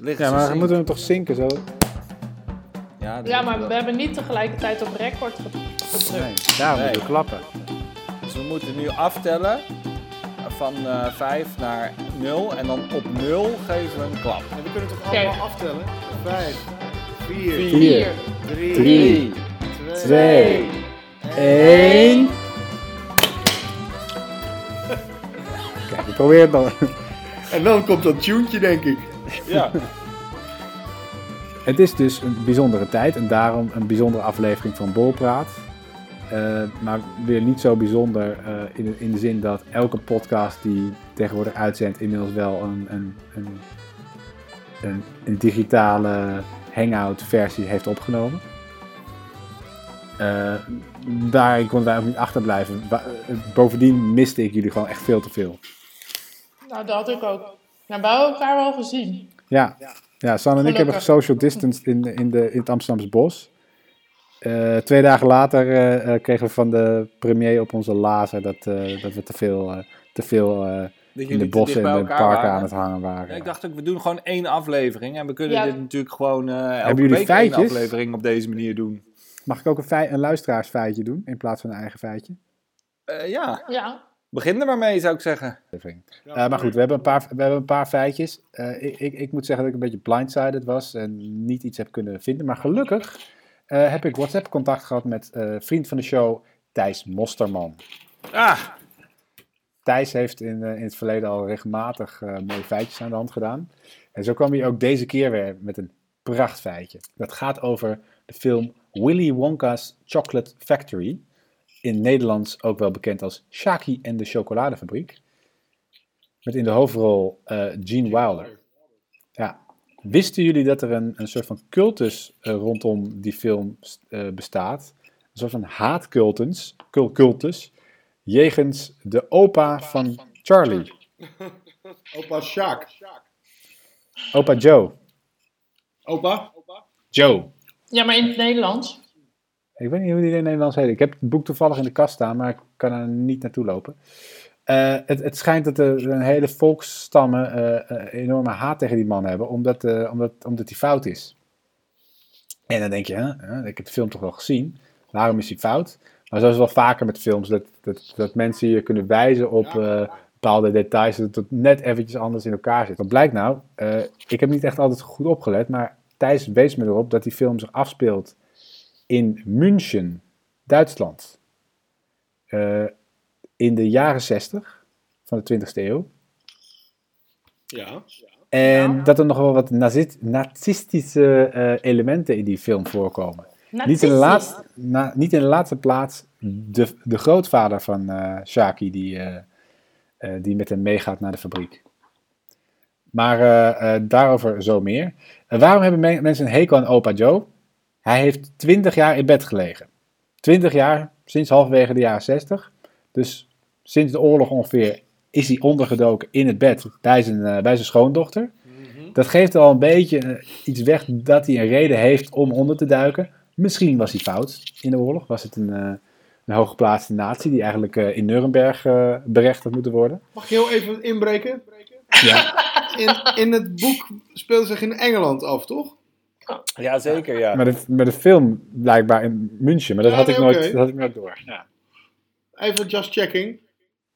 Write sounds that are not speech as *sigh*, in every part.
liggen Ja, maar dan zinken. moeten we hem toch zinken zo? Ja, Ja, maar we hebben niet tegelijkertijd op record ge- gedrukt. Nee, Nee. moeten we klappen. Dus we moeten nu aftellen van eh 5 naar 0 en dan op 0 geven we een klap. En we kunnen toch allemaal aftellen? 5, 4, Vier. Vier, 3, drie, 2, twee, één. Kijk, ik probeer het dan. *laughs* En dan komt dat tuentje, denk ik. *laughs* Ja. Het is dus een bijzondere tijd en daarom een bijzondere aflevering van Bolpraat. Eh, maar weer niet zo bijzonder eh, in, de, in de zin dat elke podcast die tegenwoordig uitzendt inmiddels wel een, een, een, een, een digitale hangout versie heeft opgenomen. Eh daarin konden wij ook niet achterblijven. Bovendien miste ik jullie gewoon echt veel te veel. Nou, dat had ik ook. Nou, we hebben elkaar wel gezien. Ja, ja San en ik hebben gesocial distanced in, in, de, in het Amsterdamse bos. Eh, twee dagen later eh, eh, kregen we van de premier op onze lazer dat, eh, dat we te veel, eh, te veel eh, Dat in de bossen en de parken waren. aan het hangen waren. Ja, ik dacht ook, we doen gewoon één aflevering en we kunnen Ja. dit natuurlijk gewoon eh elke jullie week één aflevering op deze manier doen. Mag ik ook een, fei- een luisteraarsfeitje doen in plaats van een eigen feitje? Eh, ja, Ja. Begin er maar mee zou ik zeggen. Eh, maar goed, we hebben een paar, we hebben een paar feitjes. Eh, ik, ik, ik moet zeggen dat ik een beetje blindsided was en niet iets heb kunnen vinden. Maar gelukkig eh, heb ik WhatsApp-contact gehad met eh, vriend van de show, Thijs Mosterman. Ah, Thijs heeft in, in het verleden al regelmatig mooie feitjes aan de hand gedaan. En zo kwam hij ook deze keer weer met een prachtfeitje. Dat gaat over de film Willy Wonka's Chocolate Factory. In Nederlands ook wel bekend als Shaki en de Chocoladefabriek. Met in de hoofdrol eh, Gene Wilder. Ja. Wisten jullie dat er een, een soort van cultus eh, rondom die film eh, bestaat? Een soort van haatcultus, cul- cultus, jegens de opa van Charlie, *laughs* Opa Sjaak. opa Joe. Opa? Joe. ja, maar in het Nederlands. Ik weet niet hoe die in het Nederlands heet. Ik heb het boek toevallig in de kast staan, maar ik kan er niet naartoe lopen. Eh, het, het schijnt dat er een hele volksstammen eh, eh, enorme haat tegen die man hebben, omdat, eh, omdat, omdat hij fout is. En dan denk je, hè, ik heb de film toch wel gezien, waarom is hij fout? Maar zoals wel vaker met films, dat, dat, dat mensen je kunnen wijzen op bepaalde details, dat het net eventjes anders in elkaar zit. Wat blijkt nou? Ik heb niet echt altijd goed opgelet, maar Thijs wees me erop dat die film zich afspeelt in München, Duitsland. Eh, in de jaren 60 van de 20e eeuw. Ja. En dat er nog wel wat nazi- nazistische eh, elementen in die film voorkomen. Niet in, de laatste, na, niet in de laatste plaats de, de grootvader van eh Shaki die, eh, eh, die met hem meegaat naar de fabriek. Maar eh, eh, daarover zo meer. Waarom hebben me- mensen een hekel aan opa Joe? Hij heeft 20 jaar in bed gelegen. 20 jaar, sinds halverwege de jaren 60. Dus sinds de oorlog ongeveer is hij ondergedoken in het bed bij zijn, eh, bij zijn schoondochter. Dat geeft al een beetje eh, iets weg dat hij een reden heeft om onder te duiken. Misschien was hij fout in de oorlog. Was het een, eh, een hooggeplaatste natie die eigenlijk in Nuremberg berecht had moeten worden. Mag ik heel even inbreken? Ja. In, in het boek speelt zich in Engeland af, toch? Ja zeker ja. Maar de, maar de film blijkbaar in München, maar dat, Ja, had, ik nooit, dat had ik nooit door. Ja. Even just checking.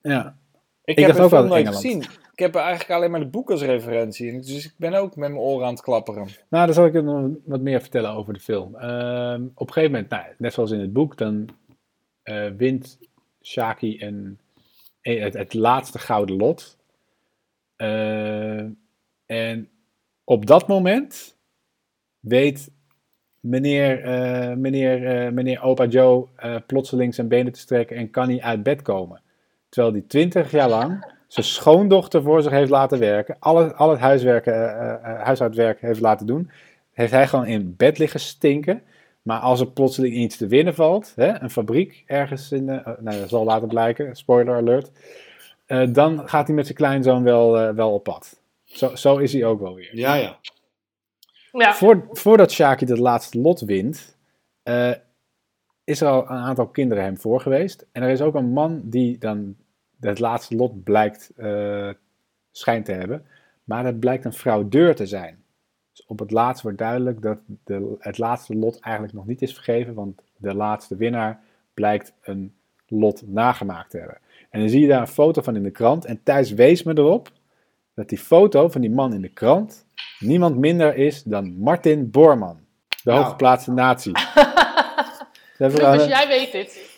ja. Ik, Ik heb het ook film nooit Engeland. gezien. Ik heb eigenlijk alleen maar de boek als referentie. En Dus ik ben ook met mijn oren aan het klapperen. Nou, dan zal ik je nog wat meer vertellen over de film. Ehm, op een gegeven moment, nou, net zoals in het boek, dan eh, wint Shaki een, eh, het, het laatste gouden lot. Eh, en op dat moment weet meneer, eh, meneer, eh, meneer Opa Joe eh, plotseling zijn benen te strekken en kan hij uit bed komen. Terwijl hij twintig jaar lang zijn schoondochter voor zich heeft laten werken, al het, al het huiswerk, eh, huishoudwerk heeft laten doen, heeft hij gewoon in bed liggen stinken. Maar als er plotseling iets te winnen valt, hè, een fabriek ergens in, de, nou, dat zal later blijken, spoiler alert, dan gaat hij met zijn kleinzoon wel, wel op pad. Zo, zo is hij ook wel weer. Ja, ja. Voordat Shaki dat laatste lot wint, eh, is er al een aantal kinderen hem voor geweest. En er is ook een man die dan het laatste lot blijkt, eh, schijnt te hebben. Maar dat blijkt een fraudeur te zijn. op het laatst wordt duidelijk dat de, het laatste lot eigenlijk nog niet is vergeven, want de laatste winnaar blijkt een lot nagemaakt te hebben. En dan zie je daar een foto van in de krant en Thijs wees me erop dat die foto van die man in de krant niemand minder is dan Martin Bormann, de Nou. hooggeplaatste nazi. *laughs* Lucas, jij weet dit.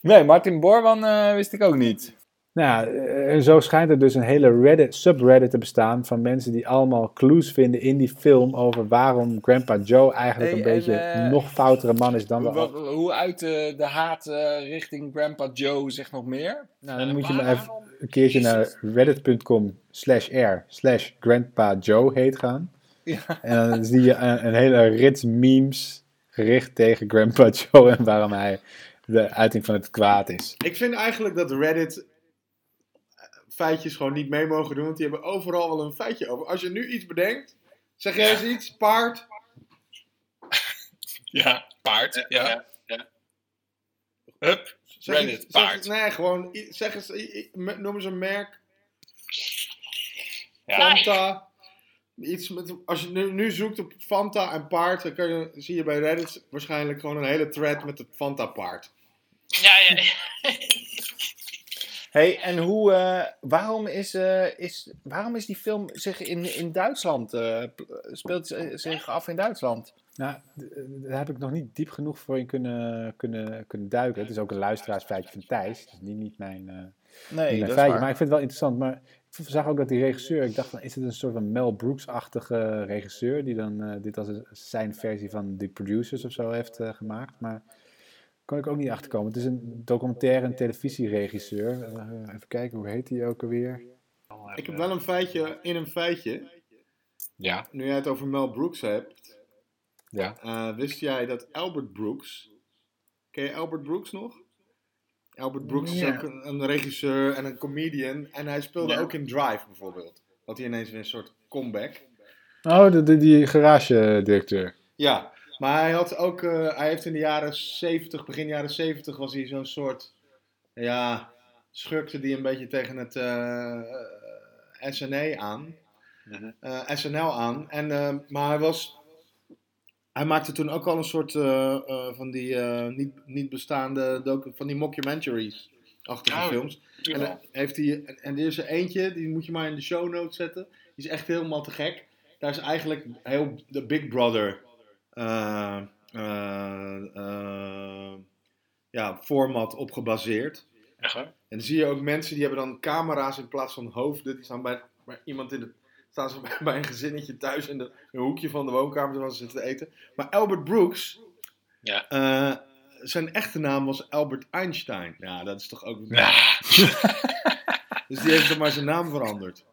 Nee, Martin Borman eh, wist ik ook niet. Nou, ja, eh, en zo schijnt er dus een hele Reddit, subreddit te bestaan van mensen die allemaal clues vinden in die film over waarom Grandpa Joe eigenlijk Hey, een en, beetje eh, nog foutere man is dan we Hoe, uit de haat eh, richting Grandpa Joe zich nog meer? Nou, dan moet je maar even een keertje naar reddit.com slash r slash grandpa Joe heet gaan. Ja. En dan *laughs* zie je een, een hele rits memes gericht tegen Grandpa *laughs* Joe en waarom hij de uiting van het kwaad is. Ik vind eigenlijk dat Reddit feitjes gewoon niet mee mogen doen, want die hebben overal wel een feitje over. Als je nu iets bedenkt, zeg jij eens iets, paard. *laughs* Ja, paard. Ja. ja. Hup. Zeg Reddit, iets- zeg- paard. nee, gewoon, zeg eens, noem eens een merk. Ja. Fanta. Iets met, als je nu, nu zoekt op Fanta en paard, dan kan je, zie je bij Reddit waarschijnlijk gewoon een hele thread met het Fanta paard. Ja, ja, ja. Hey, en hoe, eh, waarom, is, eh, is, waarom is die film zich in, in Duitsland, p- speelt zich af in Duitsland? Nou, daar heb ik nog niet diep genoeg voor in kunnen, kunnen, kunnen duiken. Het is ook een luisteraarsfeitje van Thijs, dus niet, niet mijn, Nee, niet mijn feitje. Maar ik vind het wel interessant. Maar ik zag ook dat die regisseur, ik dacht van, is het een soort van Mel Brooks-achtige regisseur, die dan dit als zijn versie van The Producers of zo heeft gemaakt. Maar kon ik ook niet achterkomen. Het is een documentaire en televisieregisseur. Eh, even kijken, hoe heet hij ook alweer? Ik heb wel een feitje in een feitje. Ja. Nu jij het over Mel Brooks hebt, Ja. eh, wist jij dat Albert Brooks. Ken je Albert Brooks nog? Albert Brooks is ook een, een regisseur en een comedian. En hij speelde Ja. ook in Drive bijvoorbeeld. Had hij ineens weer een soort comeback. Oh, de, de- die garage-directeur. Ja, maar hij had ook. eh, hij heeft in de jaren 70, begin jaren 70 was hij zo'n soort. Ja, schurkte die een beetje tegen het eh SNE aan. Mhm. eh, SNL aan. En, eh, maar hij was. Hij maakte toen ook al een soort eh, eh, van die eh, niet, niet bestaande docu- van die mockumentaries-achtige Oh, films. En, dan heeft hij, en, en er is er eentje, die moet je maar in de show notes zetten. Die is echt helemaal te gek. Daar is eigenlijk heel de Big Brother eh, eh, eh, ja, format op gebaseerd. Echt waar? En dan zie je ook mensen die hebben dan camera's in plaats van hoofden. Die staan bij, bij iemand in de. Staan ze *laughs* bij, een gezinnetje thuis in, de, in een hoekje van de woonkamer terwijl ze zitten te eten. Maar Albert Brooks, Ja. eh, zijn echte naam was Albert Einstein. Ja, dat is toch ook. *laughs* Dus die heeft dan maar zijn naam veranderd.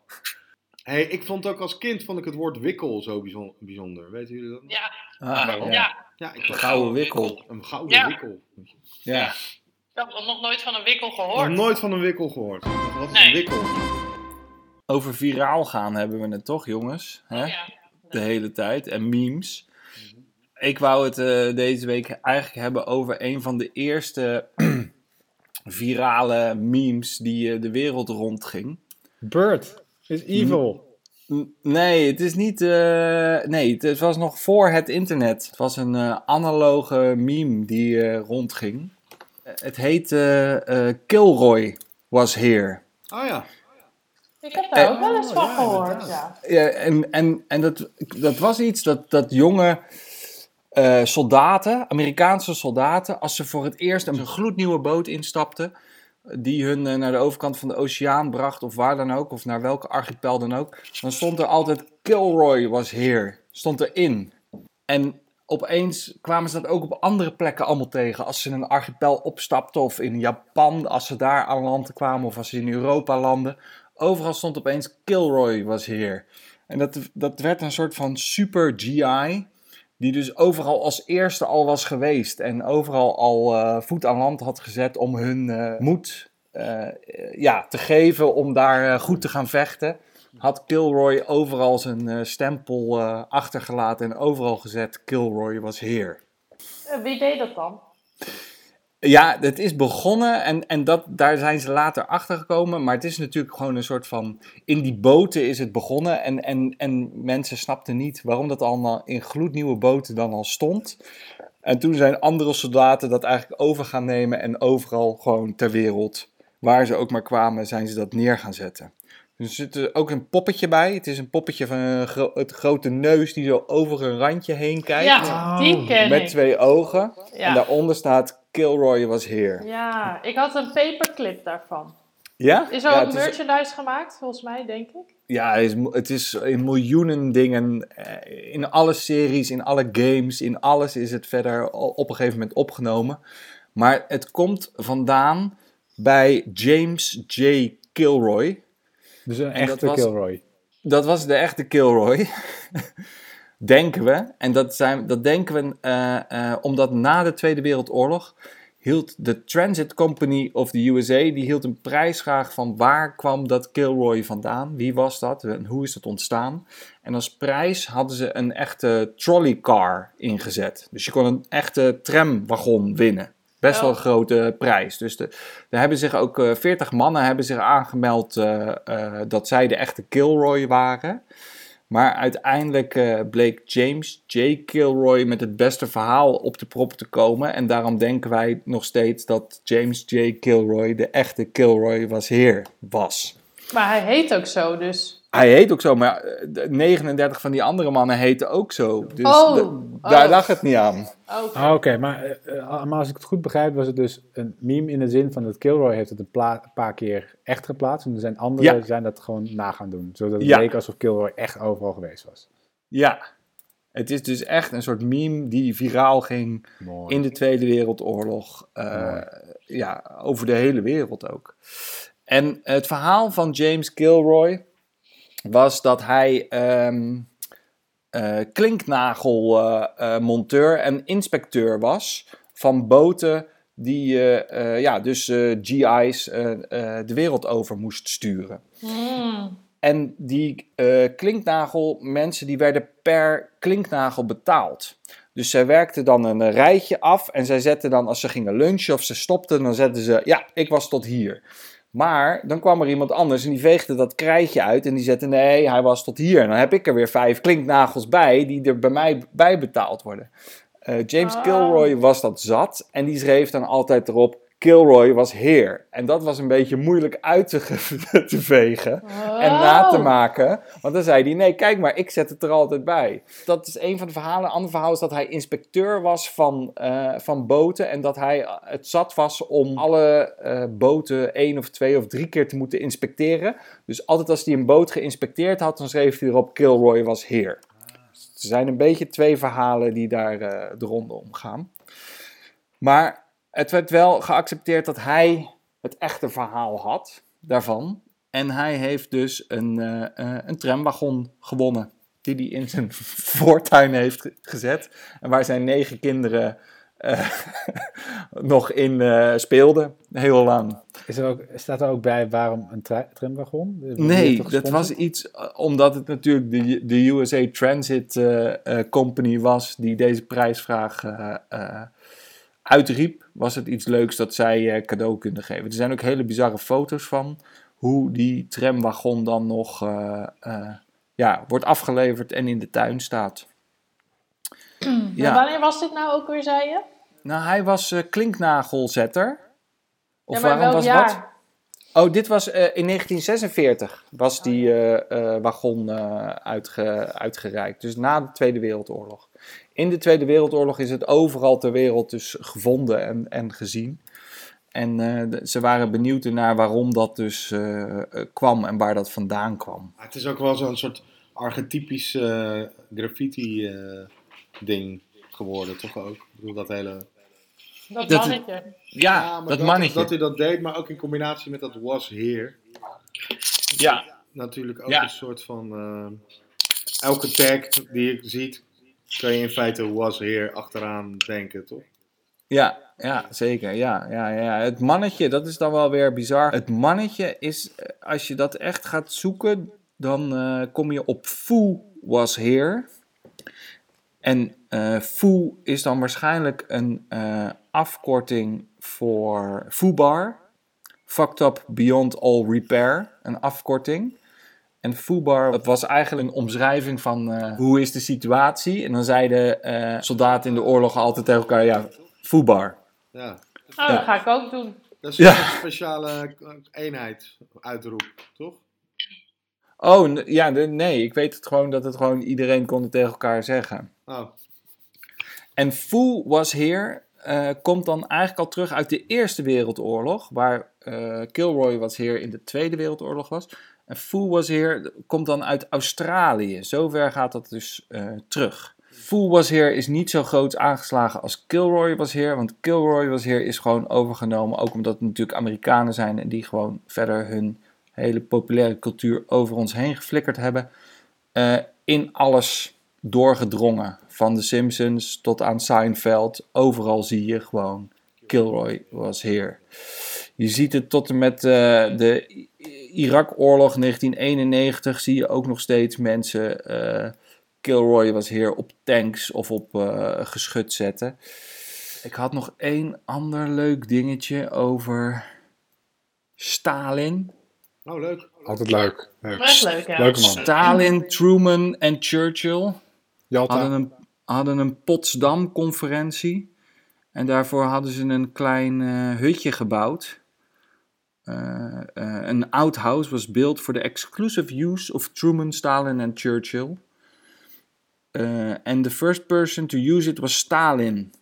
Hey, ik vond ook als kind vond ik het woord wikkel zo bijzon- bijzonder. Weten jullie dat? nog? Ja, Ah, ja. ja. Ja, ik dacht, Gouden wikkel. een gouden Ja. wikkel. Ja. Ik heb nog nooit van een wikkel Nog gehoord. nooit van een wikkel gehoord. Wat is Nee. een wikkel? Over viraal gaan hebben we het toch, jongens? Hè? Ja. De hele tijd. En memes. Ik wou het eh, deze week eigenlijk hebben over een van de eerste *clears throat* virale memes die eh, de wereld rondging. Bird is evil. Nee, het is niet. eh, nee, het- was nog voor het internet. Het was een eh, analoge meme die eh, rondging. Het heet eh, eh, Kilroy was here. Oh ja. Ik heb daar ook wel eens van ja, gehoord, ja. Ja, en en, en dat, dat was iets dat, dat jonge eh, soldaten, Amerikaanse soldaten, als ze voor het eerst een gloednieuwe boot instapten, die hun eh, naar de overkant van de oceaan bracht, of waar dan ook, of naar welke archipel dan ook, dan stond er altijd Kilroy was here, stond erin. En opeens kwamen ze dat ook op andere plekken allemaal tegen. Als ze in een archipel opstapten, of in Japan, als ze daar aan land kwamen, of als ze in Europa landden. Overal stond opeens Kilroy was here. En dat, dat werd een soort van super GI, die dus overal als eerste al was geweest. En overal al eh, voet aan land had gezet om hun eh, moed eh, ja, te geven om daar goed te gaan vechten. Had Kilroy overal zijn stempel achtergelaten en overal gezet Kilroy was here. Eh, Wie deed dat dan? Ja, het is begonnen en, en dat, daar zijn ze later achter gekomen. Maar het is natuurlijk gewoon een soort van. In die boten is het begonnen. En, en, en mensen snapten niet waarom dat allemaal in gloednieuwe boten dan al stond. En toen zijn andere soldaten dat eigenlijk over gaan nemen. En overal gewoon ter wereld, waar ze ook maar kwamen, zijn ze dat neer gaan zetten. Dus er zit er ook een poppetje bij. Het is een poppetje van een gro- het grote neus die zo over een randje heen kijkt. Ja, die ken Met twee ogen. En daaronder staat Kilroy was here. ja, ik had een paperclip daarvan. Ja? Is er ja, ook is, merchandise gemaakt, volgens mij, denk ik? ja, het is, het is in miljoenen dingen. eh, In alle series, in alle games, in alles is het verder op een gegeven moment opgenomen. Maar het komt vandaan bij James J. Kilroy. Dus een En dat echte was- Kilroy. Dat was de echte Kilroy. *laughs* denken we. En dat, zijn, dat denken we eh, eh, omdat na de Tweede Wereldoorlog hield de Transit Company of the USA, die hield een prijsvraag van waar kwam dat Kilroy vandaan? Wie was dat? En hoe is dat ontstaan? En als prijs hadden ze een echte trolleycar ingezet. Dus je kon een echte tramwagon winnen. Best wel een grote prijs. Dus de, er hebben zich ook eh 40 mannen hebben zich aangemeld dat zij de echte Kilroy waren. Maar uiteindelijk eh, bleek James J. Kilroy met het beste verhaal op de prop te komen. En daarom denken wij nog steeds dat James J. Kilroy de echte Kilroy was heer was. Maar hij heet ook zo, dus... Hij heet ook zo, maar eh, de 39 van die andere mannen heten ook zo. Dus Oh, da- daar oh. lag het niet aan. Oké. Ah, Oké, maar, eh, eh, maar als ik het goed begrijp, was het dus een meme in de zin van dat Kilroy heeft het een paar keer echt geplaatst. En er zijn anderen Ja. zijn dat gewoon na gaan doen. Zodat het Ja. leek alsof Kilroy echt overal geweest was. Ja, het is dus echt een soort meme die viraal ging Mooi. in de Tweede Wereldoorlog. eh, ja, over de hele wereld ook. En het verhaal van James Kilroy was dat hij ehm eh, klinknagelmonteur en inspecteur was van boten die eh, eh, ja, dus GI's de wereld over moest sturen. Hmm. En die eh, klinknagel mensen die werden per klinknagel betaald. Dus zij werkten dan een rijtje af en zij zetten dan als ze gingen lunchen of ze stopten, dan zetten ze ja, ik was tot hier. Maar dan kwam er iemand anders en die veegde dat krijtje uit en die zette nee, hij was tot hier. En dan heb ik er weer vijf klinknagels bij die er bij mij bij betaald worden. Eh, James Ah. Kilroy was dat zat en die schreef dan altijd erop Kilroy was heer. En dat was een beetje moeilijk uit te, *laughs* te vegen en na te Oh. maken. Want dan zei hij, nee, kijk maar, ik zet het er altijd bij. Dat is een van de verhalen. Een ander verhaal is dat hij inspecteur was van, eh, van boten. En dat hij eh, het zat was om alle eh, boten één of twee of drie keer te moeten inspecteren. Dus altijd als hij een boot geïnspecteerd had, dan schreef hij erop, Kilroy was heer. Er zijn een beetje twee verhalen die daar eh, de ronde om gaan. Maar het werd wel geaccepteerd dat hij het echte verhaal had daarvan. En hij heeft dus een, eh, eh, een tramwagon gewonnen. Die hij in zijn *laughs* voortuin heeft ge- gezet. En waar zijn negen kinderen eh, *laughs* nog in speelden. Heel lang. Is er ook, staat er ook bij waarom een tra- tramwagon? Nee, dat was iets omdat het natuurlijk de, de USA Transit Company was die deze prijsvraag uitriep. Was het iets leuks dat zij eh, cadeau konden geven. Er zijn ook hele bizarre foto's van hoe die tramwagon dan nog eh, eh, ja, wordt afgeleverd en in de tuin staat. Ja, wanneer was dit nou ook weer, zei je? nou hij was klinknagelzetter. Of ja, waarom was jaar? wat? Oh, dit was eh, in 1946 was die eh, eh, wagon eh, uitge, uitgereikt. Dus na de Tweede Wereldoorlog. In de Tweede Wereldoorlog is het overal ter wereld dus gevonden en, en gezien. En eh, ze waren benieuwd naar waarom dat dus kwam en waar dat vandaan kwam. Het is ook wel zo'n soort archetypisch eh, graffiti eh, ding geworden, toch ook? Ik bedoel, dat hele... Dat, Dat- mannetje. Ja, maar dat mannetje. Dat hij dat deed, maar ook in combinatie met dat was here. ja, Natuurlijk ook Ja. een soort van... eh, elke tag die je ziet, kan je in feite was here achteraan denken, toch? Ja, ja, zeker. Ja, ja, ja. Het mannetje, dat is dan wel weer bizar. Het mannetje is, eh, als je dat echt gaat zoeken, dan eh, kom je op Foo was here. En eh Foo is dan waarschijnlijk een eh, afkorting voor FUBAR. Fucked Up Beyond All Repair, een afkorting. En FUBAR dat was eigenlijk een omschrijving van eh, hoe is de situatie. En dan zeiden eh, soldaten in de oorlog altijd tegen elkaar, ja, FUBAR. Ja. Oh, dat ga ik ook doen. Dat is Ja. een speciale eh, eenheid, uitroep, toch? Oh, n- ja, de- nee, ik weet het gewoon dat het gewoon iedereen kon het tegen elkaar zeggen. Oh, En Fu was here eh, komt dan eigenlijk al terug uit de Eerste Wereldoorlog, waar eh, Kilroy was here in de Tweede Wereldoorlog was. En Fu was here komt dan uit Australië. Zover gaat dat dus eh, terug. Fu was here is niet zo groot aangeslagen als Kilroy was here, want Kilroy was here is gewoon overgenomen, ook omdat het natuurlijk Amerikanen zijn en die gewoon verder hun hele populaire cultuur over ons heen geflikkerd hebben. in alles doorgedrongen. Van de Simpsons tot aan Seinfeld. Overal zie je gewoon Kilroy was here. Je ziet het tot en met eh, de Irak-oorlog 1991 zie je ook nog steeds mensen eh, Kilroy was here op tanks of op eh, geschut zetten. Ik had nog één ander leuk dingetje over Stalin. oh leuk. Altijd leuk. leuk. Echt leuk, ja. Leuke man. Stalin, Truman en Churchill Jalta. hadden een, hadden een Potsdam-conferentie. En daarvoor hadden ze een klein eh, hutje gebouwd. Uh, uh, een outhouse was built for the exclusive use of Truman, Stalin en Churchill. And the first person to use it was Stalin.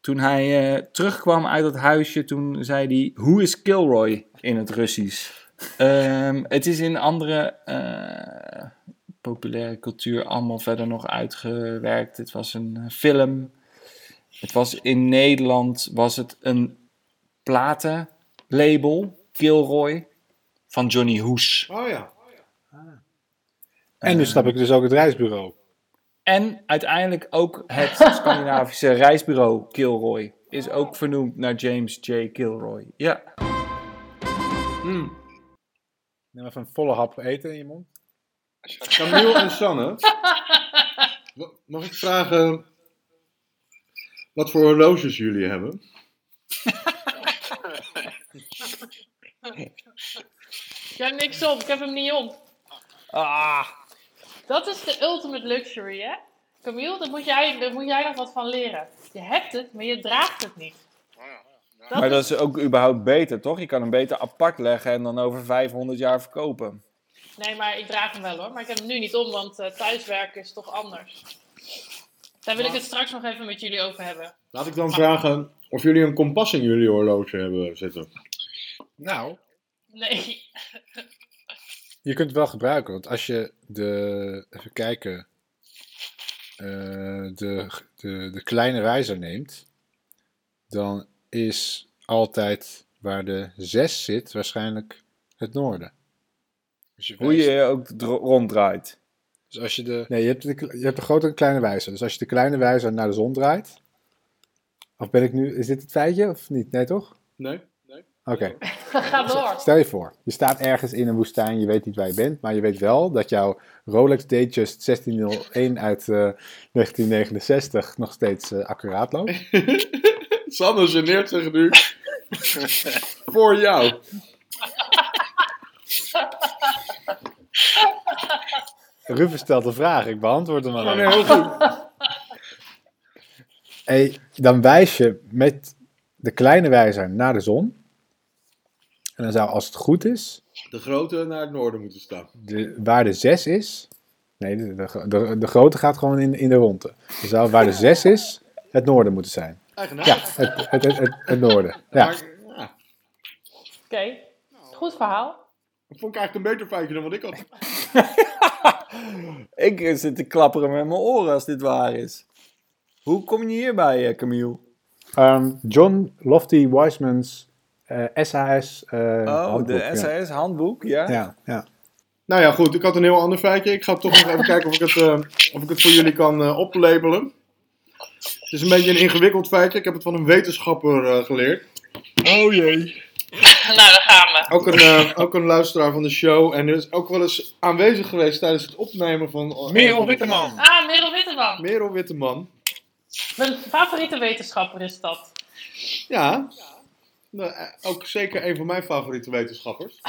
Toen hij terugkwam uit dat huisje, toen zei hij: Who is Kilroy in het Russisch? Um, het is in andere populaire cultuur allemaal verder nog uitgewerkt. Het was een uh, film. Het was in Nederland was het een platenlabel, Kilroy, van Johnny Hoes. Oh ja. En nu snap ik dus ook het reisbureau. En uiteindelijk ook het *laughs* Scandinavische reisbureau Kilroy is ook vernoemd naar James J. Kilroy. Ja. Mm. Neem even een volle hap eten in je mond. Camille en Sanne. Mag ik vragen wat voor horloges jullie hebben? Ik heb niks op, ik heb hem niet om. Ah. Dat is de ultimate luxury, hè? Camille, daar moet, jij, daar moet jij nog wat van leren. Je hebt het, maar je draagt het niet. Dat maar dat is ook überhaupt beter, toch? Je kan hem beter apart leggen en dan over 500 jaar verkopen. Nee, maar ik draag hem wel hoor. Maar ik heb hem nu niet om, want uh, thuiswerken is toch anders. Daar wil ik het straks nog even met jullie over hebben. Laat ik dan vragen of jullie een kompas in jullie horloge hebben zitten. Nou. Nee. Je kunt het wel gebruiken, want als je de. Even kijken. Uh, de, de, de kleine wijzer neemt, dan is altijd waar de 6 zit waarschijnlijk het noorden. Dus je Hoe je je ook ronddraait. Dus als je de. Nee, je hebt de, je hebt de grote en kleine wijzer. Dus als je de kleine wijzer naar de zon draait. Of ben ik nu. Is dit het feitje of niet? Nee, toch? Nee. nee. Oké. Okay. *laughs* Ga door. Stel je voor, je staat ergens in een woestijn, je weet niet waar je bent, maar je weet wel dat jouw Rolex Datejust 1601 uit uh, 1969 nog steeds uh, accuraat loopt. *laughs* Sanne geneert zich nu. *laughs* voor jou. *laughs* Ruben stelt een vraag, ik beantwoord hem alleen. Nee, heel goed. Hey, dan wijs je met de kleine wijzer naar de zon. En dan zou, als het goed is... De grote naar het noorden moeten staan. De, waar de 6 is... Nee, de, de, de, de grote gaat gewoon in, in de ronde. Dan zou waar de 6 is, het noorden moeten zijn. Eigenaar. Ja, het, het, het, het, het noorden. Ja. Oké, okay. goed verhaal. Dat vond ik eigenlijk een beter feitje dan wat ik had. *laughs* ik zit te klapperen met mijn oren als dit waar is. Hoe kom je hierbij, Camille? Um, John Lofty Wiseman's uh, SAS uh, Oh, handboek, de SAS ja. handboek, ja. ja. Ja, Nou ja, goed. Ik had een heel ander feitje. Ik ga toch nog even kijken of ik het, uh, of ik het voor jullie kan uh, oplabelen. Het is een beetje een ingewikkeld feitje. Ik heb het van een wetenschapper uh, geleerd. Oh jee. *laughs* nou, daar gaan we. Ook een, uh, ook een luisteraar van de show. En er is ook wel eens aanwezig geweest tijdens het opnemen van... Merel Witteman. Ah, Merel Witteman. Merel Witteman. Mijn favoriete wetenschapper is dat. Ja. Nou, eh, ook zeker een van mijn favoriete wetenschappers.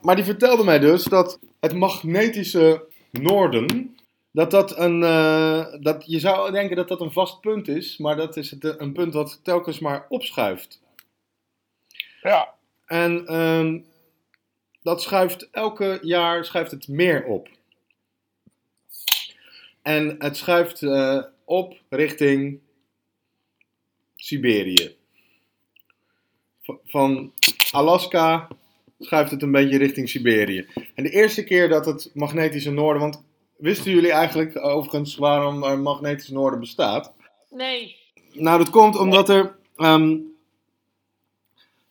Maar die vertelde mij dus dat het magnetische noorden, dat dat een, eh, dat je zou denken dat dat een vast punt is, maar dat is het, eh, een punt wat telkens maar opschuift. Ja. En ehm, dat schuift elke jaar schuift het meer op. En het schuift eh, op richting Siberië. V- Van Alaska schuift het een beetje richting Siberië. En de eerste keer dat het magnetische noorden. Want wisten jullie eigenlijk overigens waarom er magnetische noorden bestaat? Nee. Nou, dat komt omdat er ehm,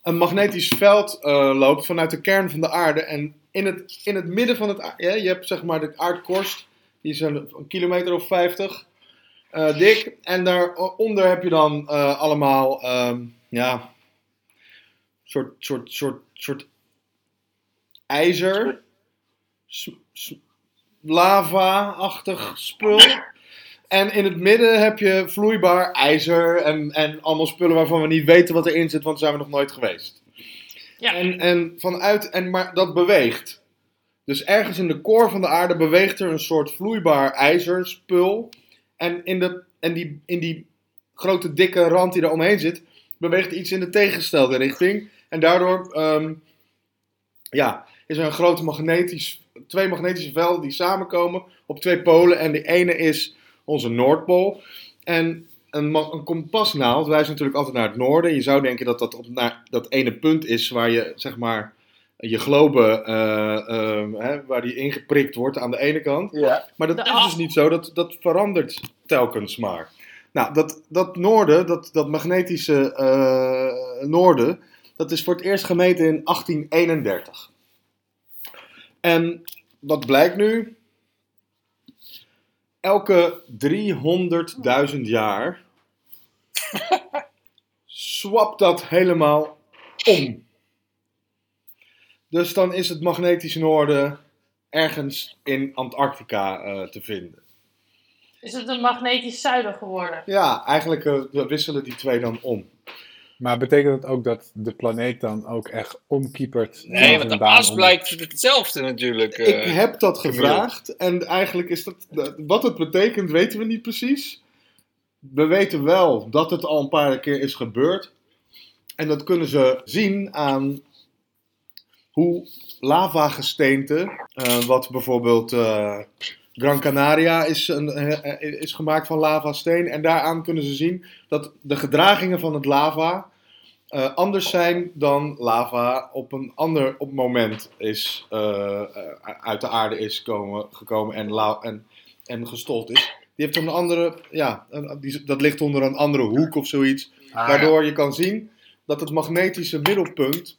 een magnetisch veld eh, loopt vanuit de kern van de aarde. En in het, in het midden van het aarde, je hebt zeg maar de aardkorst, die is een, kilometer of 50 eh, dik. En daaronder heb je dan eh, allemaal, ehm, ja, soort, soort, soort, soort ijzer, lava-achtig spul. En in het midden heb je vloeibaar ijzer en, en allemaal spullen waarvan we niet weten wat erin zit, want daar zijn we nog nooit geweest. Ja. En, en vanuit, en, maar dat beweegt. Dus ergens in de koor van de aarde beweegt er een soort vloeibaar ijzerspul. En in, de, en die, in die grote dikke rand die er omheen zit, beweegt iets in de tegengestelde richting. En daardoor ehm, ja, is er een grote magnetisch, twee magnetische velden die samenkomen op twee polen. En de ene is onze Noordpool. En een, een kompasnaald wijst natuurlijk altijd naar het noorden. Je zou denken dat dat op naar dat ene punt is waar je, zeg maar, je globe, eh, eh, hè, waar die ingeprikt wordt aan de ene kant. Ja. Maar dat is dus niet zo, dat, dat verandert telkens maar. Nou, dat, dat noorden, dat, dat magnetische eh, noorden, dat is voor het eerst gemeten in 1831. En wat blijkt nu? Elke 300.000 jaar swapt dat helemaal om. Dus dan is het magnetische noorden ergens in Antarctica eh, te vinden. Is het een magnetisch zuiden geworden? Ja, eigenlijk eh, wisselen die twee dan om. Maar betekent dat ook dat de planeet dan ook echt omkiepert? Nee, want de as blijkt hetzelfde natuurlijk. Ik eh. heb dat gevraagd en eigenlijk is dat. Wat het betekent, weten we niet precies. We weten wel dat het al een paar keer is gebeurd. En dat kunnen ze zien aan hoe lavagesteente, eh wat bijvoorbeeld eh, Gran Canaria is, een, eh, eh, is gemaakt van lavasteen. En daaraan kunnen ze zien dat de gedragingen van het lava eh, anders zijn dan lava op een ander op moment is, uit de aarde is komen, gekomen en, la- en, en gestold is. Die heeft een andere, ja, die, dat ligt onder een andere hoek of zoiets. Ah, Waardoor je kan zien dat het magnetische middelpunt,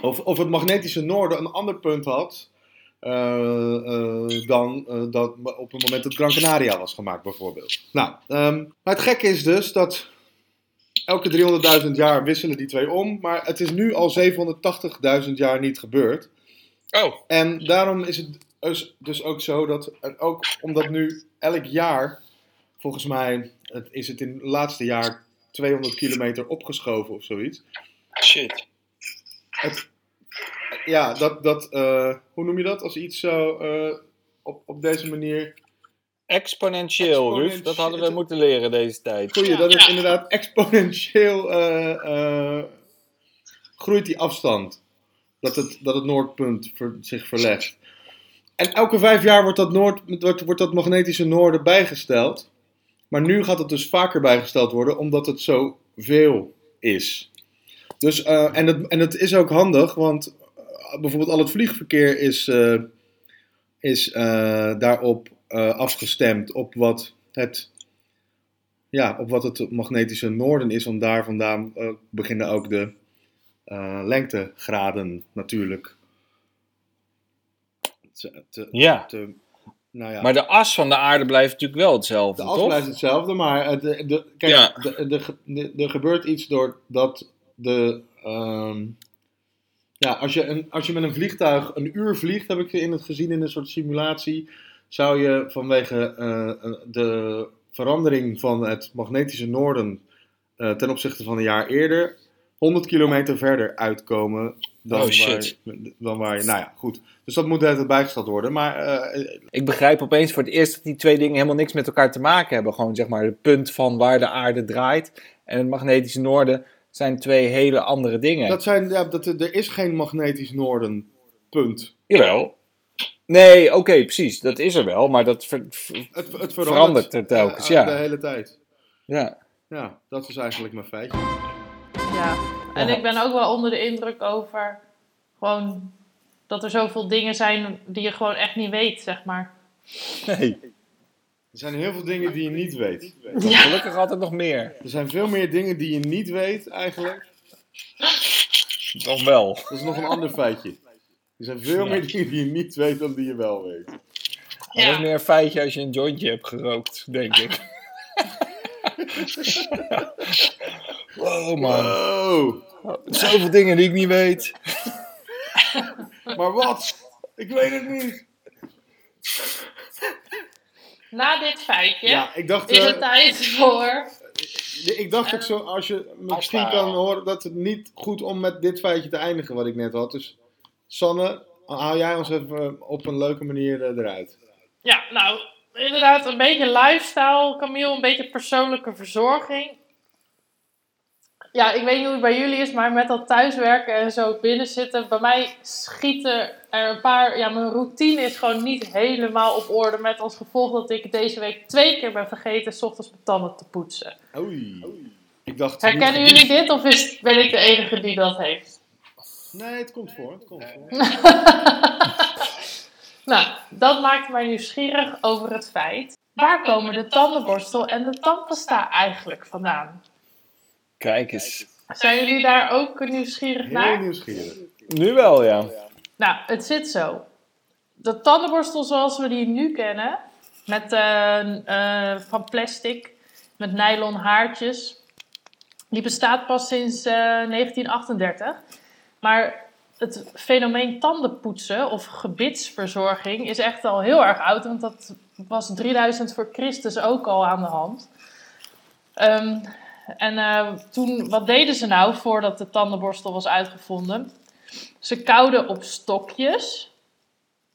of, of het magnetische noorden een ander punt had dan eh, dat op het moment dat Gran Canaria was gemaakt bijvoorbeeld. Nou, ehm, maar het gekke is dus dat elke 300.000 jaar wisselen die twee om, maar het is nu al 780.000 jaar niet gebeurd. Oh, En daarom is het dus- dus ook zo dat, ook omdat nu elk jaar, volgens mij het, is het in het laatste jaar 200 kilometer opgeschoven of zoiets. shit. Ja, dat, dat eh, hoe noem je dat? Als iets zo eh, op, op deze manier. Exponentieel, Exponentieel. Ruf. Dat hadden we moeten leren deze tijd. Goeie, Ja. dat is Ja. inderdaad exponentieel eh, eh, groeit die afstand. Dat het, dat het noordpunt ver- zich verlegt. En elke vijf jaar wordt dat, noord, wordt, wordt dat magnetische noorden bijgesteld. Maar nu gaat het dus vaker bijgesteld worden, omdat het zo veel is. Dus, eh, en, het, en het is ook handig, want bijvoorbeeld al het vliegverkeer is, eh, is eh, daarop eh, afgestemd op wat het ja, op wat het magnetische noorden is. Want daar vandaan beginnen ook de lengtegraden natuurlijk. Te, te, Ja. te- nou ja, Maar de as van de aarde blijft natuurlijk wel hetzelfde, de as toch? blijft hetzelfde, maar het, de, de, kijk, Ja. de, de- er gebeurt iets doordat de. ehm, ja, als je, een, als je met een vliegtuig een uur vliegt, heb ik in het gezien in een soort simulatie, zou je vanwege eh, de verandering van het magnetische noorden eh, ten opzichte van een jaar eerder, 100 kilometer verder uitkomen dan, Oh, waar, shit. dan waar je... Nou ja, goed. Dus dat moet altijd bijgesteld worden. Maar eh, Ik begrijp opeens voor het eerst dat die twee dingen helemaal niks met elkaar te maken hebben. Gewoon zeg maar het punt van waar de aarde draait en het magnetische noorden zijn twee hele andere dingen. dat zijn, ja, dat, er is geen magnetisch noorden. Punt. Jawel. Nee, oké, precies. Dat is er wel, maar dat ver- ver- Het, het verandert, verandert er telkens, eh, ja. De hele tijd. ja. Ja, dat is eigenlijk mijn feitje. Ja. En ik ben ook wel onder de indruk over gewoon dat er zoveel dingen zijn die je gewoon echt niet weet, zeg maar. Nee, Er zijn heel veel dingen die je niet weet. gelukkig altijd nog meer. Er zijn veel meer dingen die je niet weet eigenlijk. Nog wel. Dat is nog een ander feitje. Er zijn veel Ja. meer dingen die je niet weet dan die je wel weet. Dat is meer een feitje als je een jointje hebt gerookt, denk ik. *laughs* wow, man. Wow. Zoveel dingen die ik niet weet. Maar wat? Ik weet het niet. Na dit feitje Ja, ik dacht, is eh, het tijd voor... ik dacht ook zo, als je misschien Afstaan. kan horen dat het niet goed om met dit feitje te eindigen wat ik net had. Dus Sanne, haal jij ons even op een leuke manier eh, eruit. Ja, nou, inderdaad, een beetje lifestyle, Camille, een beetje persoonlijke verzorging. Ja, ik weet niet hoe het bij jullie is, maar met dat thuiswerken en zo binnenzitten, bij mij schieten er een paar. Ja, mijn routine is gewoon niet helemaal op orde. Met als gevolg dat ik deze week twee keer ben vergeten 's ochtends mijn tanden te poetsen. Oei. Ik dacht. Herkennen niet- jullie dit of is, ben ik de enige die dat heeft? Nee, het komt voor. Het komt voor. *laughs* *laughs* Nou, dat maakt mij nieuwsgierig over het feit. Waar komen de tandenborstel en de tandpasta eigenlijk vandaan? Kijk eens. Zijn jullie daar ook nieuwsgierig Heel naar? nieuwsgierig. Nu wel, ja. Nou, het zit zo. De tandenborstel zoals we die nu kennen, met, eh, eh, van plastic, met nylon haartjes, die bestaat pas sinds eh, 1938. Maar het fenomeen tandenpoetsen of gebitsverzorging is echt al heel erg oud, want dat was 3000 voor Christus ook al aan de hand. Ehm, en eh, toen, wat deden ze nou voordat de tandenborstel was uitgevonden? Ze kauwden op stokjes.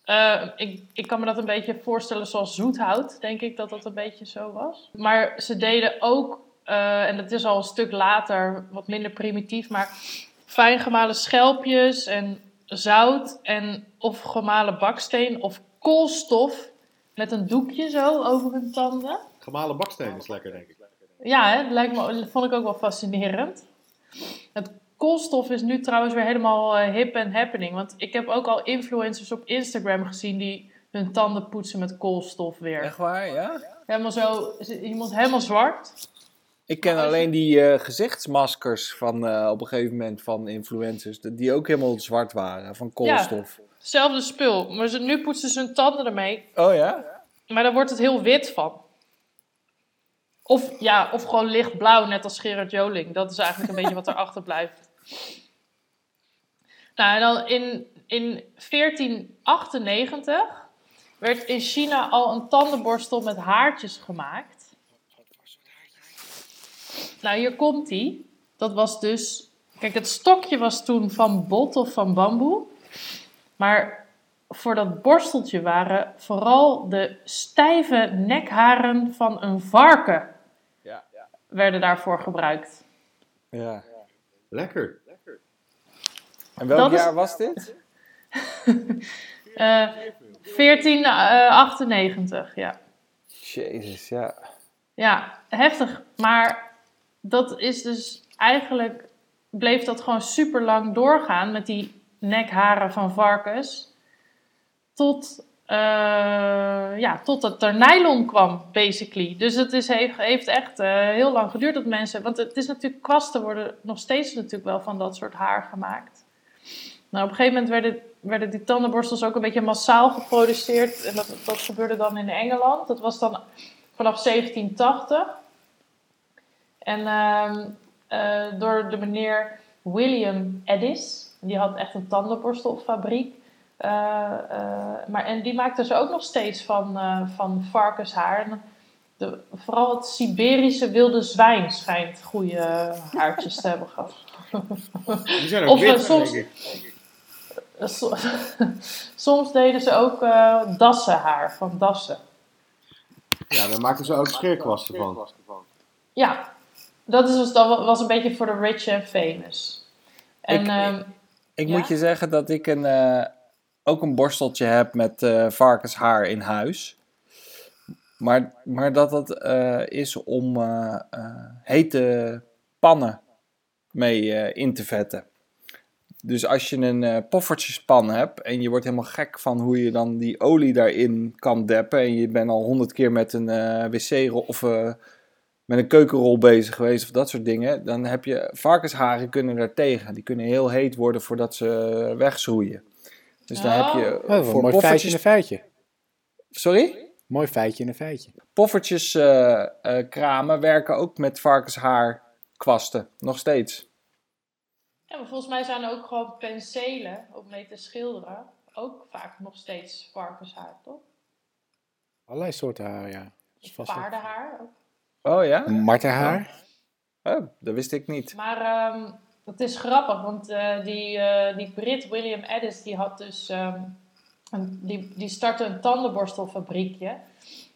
Eh, ik, ik kan me dat een beetje voorstellen zoals zoethout, denk ik dat dat een beetje zo was. Maar ze deden ook, eh, en dat is al een stuk later, wat minder primitief, maar fijn gemalen schelpjes en zout en of gemalen baksteen of koolstof met een doekje zo over hun tanden. Gemalen baksteen is lekker, denk ik. Ja, hè, dat lijkt me, vond ik ook wel fascinerend. Het koolstof is nu trouwens weer helemaal eh, hip en happening. Want ik heb ook al influencers op Instagram gezien die hun tanden poetsen met koolstof weer. Echt waar, ja? Helemaal zo, iemand helemaal zwart. Ik ken alleen die eh, gezichtsmaskers van eh, op een gegeven moment van influencers, die ook helemaal zwart waren, van koolstof. Hetzelfde spul. Maar ze, nu poetsen ze hun tanden ermee. Oh ja? Maar daar wordt het heel wit van. Of, ja, of gewoon lichtblauw, net als Gerard Joling. Dat is eigenlijk een beetje wat *laughs* erachter blijft. Nou, en dan in, in 1498 werd in China al een tandenborstel met haartjes gemaakt. Nou, hier komt die. Dat was dus... Kijk, het stokje was toen van bot of van bamboe. Maar voor dat borsteltje waren vooral de stijve nekharen van een varken Ja. werden daarvoor gebruikt. Ja. Lekker. En welk Dat is- jaar was dit? *laughs* Eh 1498, ja. Jezus, ja. Ja, heftig. Maar dat is dus eigenlijk bleef dat gewoon super lang doorgaan met die nekharen van varkens. Tot, eh, ja, totdat er nylon kwam, basically. Dus het is, heeft, heeft echt eh, heel lang geduurd dat mensen. Want het is natuurlijk, kwasten worden nog steeds natuurlijk wel van dat soort haar gemaakt. Nou, op een gegeven moment werden, werden die tandenborstels ook een beetje massaal geproduceerd. En dat, dat gebeurde dan in Engeland. Dat was dan vanaf 1780. En ehm, eh, door de meneer William Addis. Die had echt een tandenborstelfabriek. Eh, eh, maar, en die maakte ze ook nog steeds van, eh, van varkenshaar. En de, vooral het Siberische wilde zwijn schijnt goede haartjes te hebben gehad. Die zijn ook Of, wit, soms- denk ik. So- *laughs* Soms deden ze ook eh dassenhaar van dassen. Ja, daar maken ze ook scheerkwasten van. Ja, dat, is dus, dat was een beetje voor de rich en famous. En Ik- ehm, Ik Ja? moet je zeggen dat ik een, eh, ook een borsteltje heb met eh, varkenshaar in huis. Maar, maar dat dat eh, is om eh, hete pannen mee in te vetten. Dus als je een poffertjespan hebt en je wordt helemaal gek van hoe je dan die olie daarin kan deppen. En je bent al honderd keer met een wc-rol of met een keukenrol bezig geweest of dat soort dingen. Dan heb je varkensharen kunnen daar tegen. Die kunnen heel heet worden voordat ze wegschroeien. Dus dan heb je Oh, wel voor een mooi feitje in poffertjes... een feitje. Sorry? Mooi feitje in een feitje. Poffertjes eh, eh, kramen werken ook met varkenshaarkwasten. Nog steeds. ja, maar volgens mij zijn er ook gewoon penselen om mee te schilderen. Ook vaak nog steeds varkenshaar, toch? Allerlei soorten haar, ja. Paardenhaar ook. Oh ja? Martenhaar. Oh, dat wist ik niet. Maar ehm, het is grappig, want eh, die, eh, die Brit William Addis, die had dus... ehm, een, die, die startte een tandenborstelfabriekje.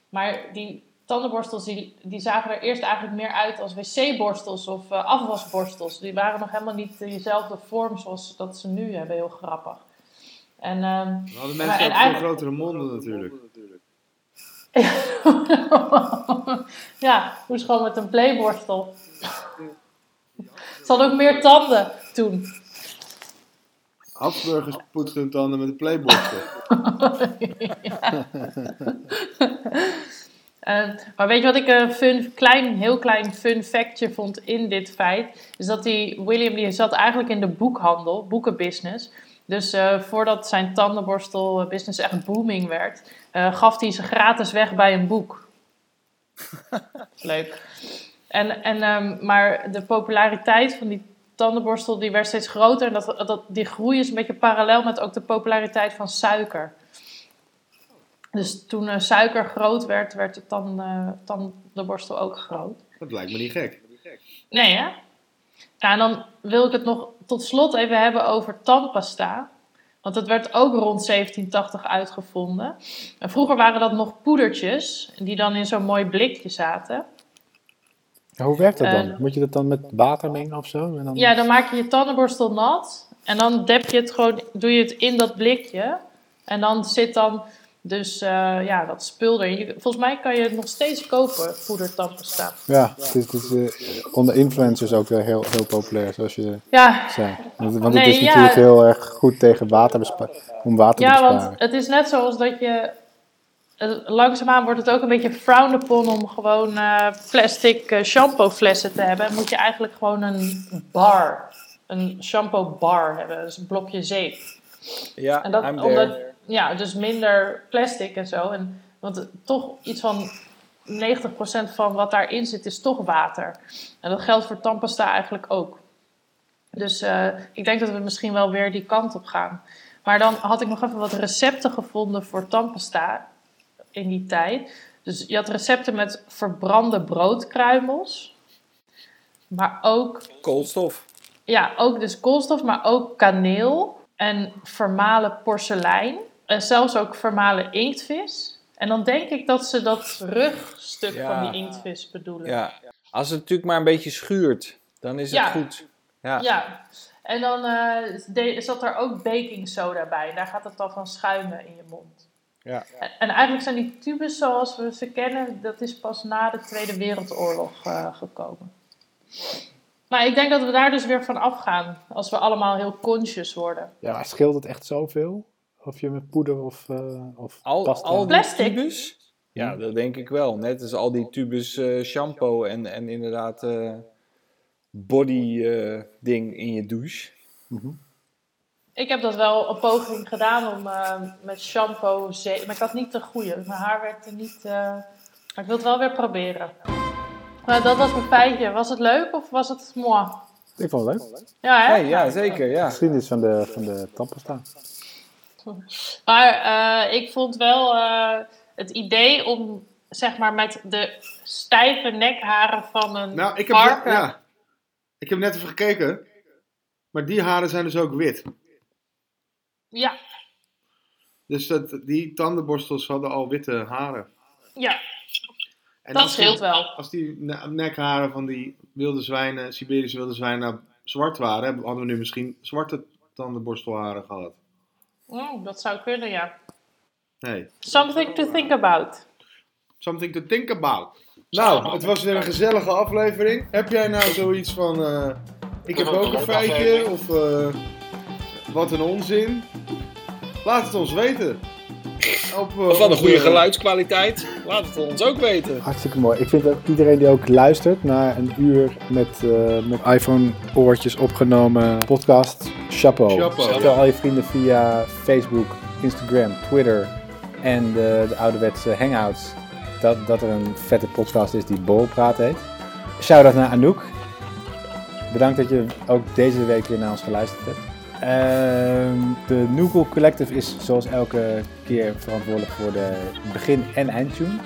Maar die tandenborstels, die, die zagen er eerst eigenlijk meer uit als wc-borstels of eh, afwasborstels. Die waren nog helemaal niet dezelfde vorm zoals dat ze nu hebben, heel grappig. En ehm, hadden Maar- mensen en ook veel eigenlijk- grotere monden natuurlijk. *laughs* ja, moest gewoon met een playborstel. Ze hadden ook meer tanden toen. Habsburgers poetsen hun tanden met een playborstel. *laughs* Eh, maar weet je wat ik een fun, klein, heel klein fun factje vond in dit feit? Is dat die William die zat eigenlijk in de boekhandel, boekenbusiness. Dus eh, voordat zijn tandenborstelbusiness echt booming werd, eh, gaf hij ze gratis weg bij een boek. *laughs* Leuk. En, en, ehm, maar de populariteit van die tandenborstel die werd steeds groter. En dat, dat, die groei is een beetje parallel met ook de populariteit van suiker. Dus toen eh, suiker groot werd, werd de tan, tandenborstel ook groot. Dat lijkt me niet gek. Nee, hè? Nou, en dan wil ik het nog tot slot even hebben over tandpasta. Want dat werd ook rond 1780 uitgevonden. En vroeger waren dat nog poedertjes, die dan in zo'n mooi blikje zaten. Ja, hoe werkt dat dan? Eh, Moet je dat dan met water mengen of zo? En dan... Ja, dan maak je je tandenborstel nat. En dan dep je het gewoon, doe je het in dat blikje. En dan zit dan dus eh, ja, dat spul er. Je- Volgens mij kan je het nog steeds kopen, poedertandpasta. Ja, het is, het is eh, onder influencers ook wel heel, heel populair, zoals je Ja, zei. Want, want Nee, het is ja. natuurlijk heel erg goed tegen water om water te Ja, besparen. want het is net zoals dat je. Eh, Langzaamaan wordt het ook een beetje frowned upon om gewoon eh, plastic eh, shampooflessen te hebben. Dan moet je eigenlijk gewoon een bar, een shampoo bar hebben. Dus een blokje zeep. Ja, En dat, omdat, there. ja, dus minder plastic en zo. En, want toch iets van 90% van wat daarin zit is toch water. En dat geldt voor tandpasta eigenlijk ook. Dus ik denk dat we misschien wel weer die kant op gaan. Maar dan had ik nog even wat recepten gevonden voor tandpasta in die tijd. Dus je had recepten met verbrande broodkruimels. Maar ook Koolstof. ja, ook dus koolstof, maar ook kaneel en vermalen porselein. En zelfs ook vermalen inktvis. En dan denk ik dat ze dat rugstuk Ja. van die inktvis bedoelen. Ja. Als het natuurlijk maar een beetje schuurt, dan is het Ja. goed. Ja. Ja. En dan eh, de- zat er ook baking soda bij. Daar gaat het dan van schuimen in je mond. Ja. En, en eigenlijk zijn die tubes zoals we ze kennen, dat is pas na de Tweede Wereldoorlog eh, gekomen. Maar ik denk dat we daar dus weer van afgaan. Als we allemaal heel conscious worden. Ja, maar scheelt het echt zoveel? Of je met poeder of, eh of Al, pasta... al die Plastic? tubes? Ja, dat denk ik wel. Net als al die tubes eh, shampoo en, en inderdaad eh, body eh, ding in je douche. Ik heb dat wel een poging gedaan om eh, met shampoo. Maar ik had niet de goede. Mijn haar werd er niet. eh, Maar ik wil het wel weer proberen. Nou, dat was mijn feitje. Was het leuk of was het moi? Ik vond het leuk. Ja, hè? Ja, zeker. Ja. Geschiedenis van de, van de tandpasta. Maar eh, ik vond wel eh, het idee om zeg maar met de stijve nekharen van een Nou, ik heb, ja, ik heb net even gekeken. Maar die haren zijn dus ook wit. Ja, Dus dat, die tandenborstels hadden al witte haren. ja, En dat die- scheelt wel. Als die ne- nekharen van die wilde zwijnen, Siberische wilde zwijnen, zwart waren, hadden we nu misschien zwarte tandenborstelharen gehad. Oh, dat zou kunnen, ja. Nee. Something to think about. Something to think about. Nou, het was weer een gezellige aflevering. Heb jij nou zoiets van, eh, ik heb ook een feitje, of eh, wat een onzin? Laat het ons weten. Op, eh, Of van een goede geluidskwaliteit. Laat het ons ook weten. Hartstikke mooi. Ik vind dat iedereen die ook luistert naar een uur met, eh, met iPhone-oortjes opgenomen podcast, chapeau. Chapeau. Vertel al je vrienden via Facebook, Instagram, Twitter en de, de ouderwetse hangouts dat, dat er een vette podcast is die Borrelpraat heet. Shout-out naar Anouk. Bedankt dat je ook deze week weer naar ons geluisterd hebt. Ehm, de Noogle Collective is zoals elke keer verantwoordelijk voor de begin- en eindtune.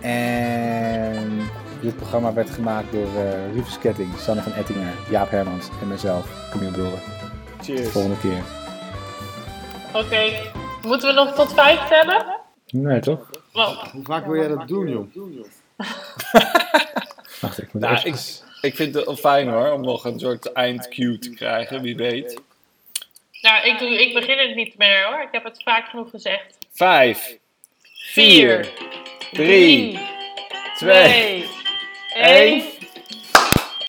En dit programma werd gemaakt door eh Rufus Ketting, Sanne van Ettinger, Jaap Hermans en mezelf, Camille Bulder. Tot de Cheers. volgende keer. Oké, moeten we nog tot vijf tellen? Nee, toch? Oh, Hoe vaak wil jij dat doen, joh? Wacht, ik moet Nou, even- ik, ik vind het wel fijn hoor, om nog een soort eindcue te krijgen, wie weet. Nou, ik, doe, ik begin het niet meer hoor. Ik heb het vaak genoeg gezegd. Vijf, Vier, drie, twee, twee, één.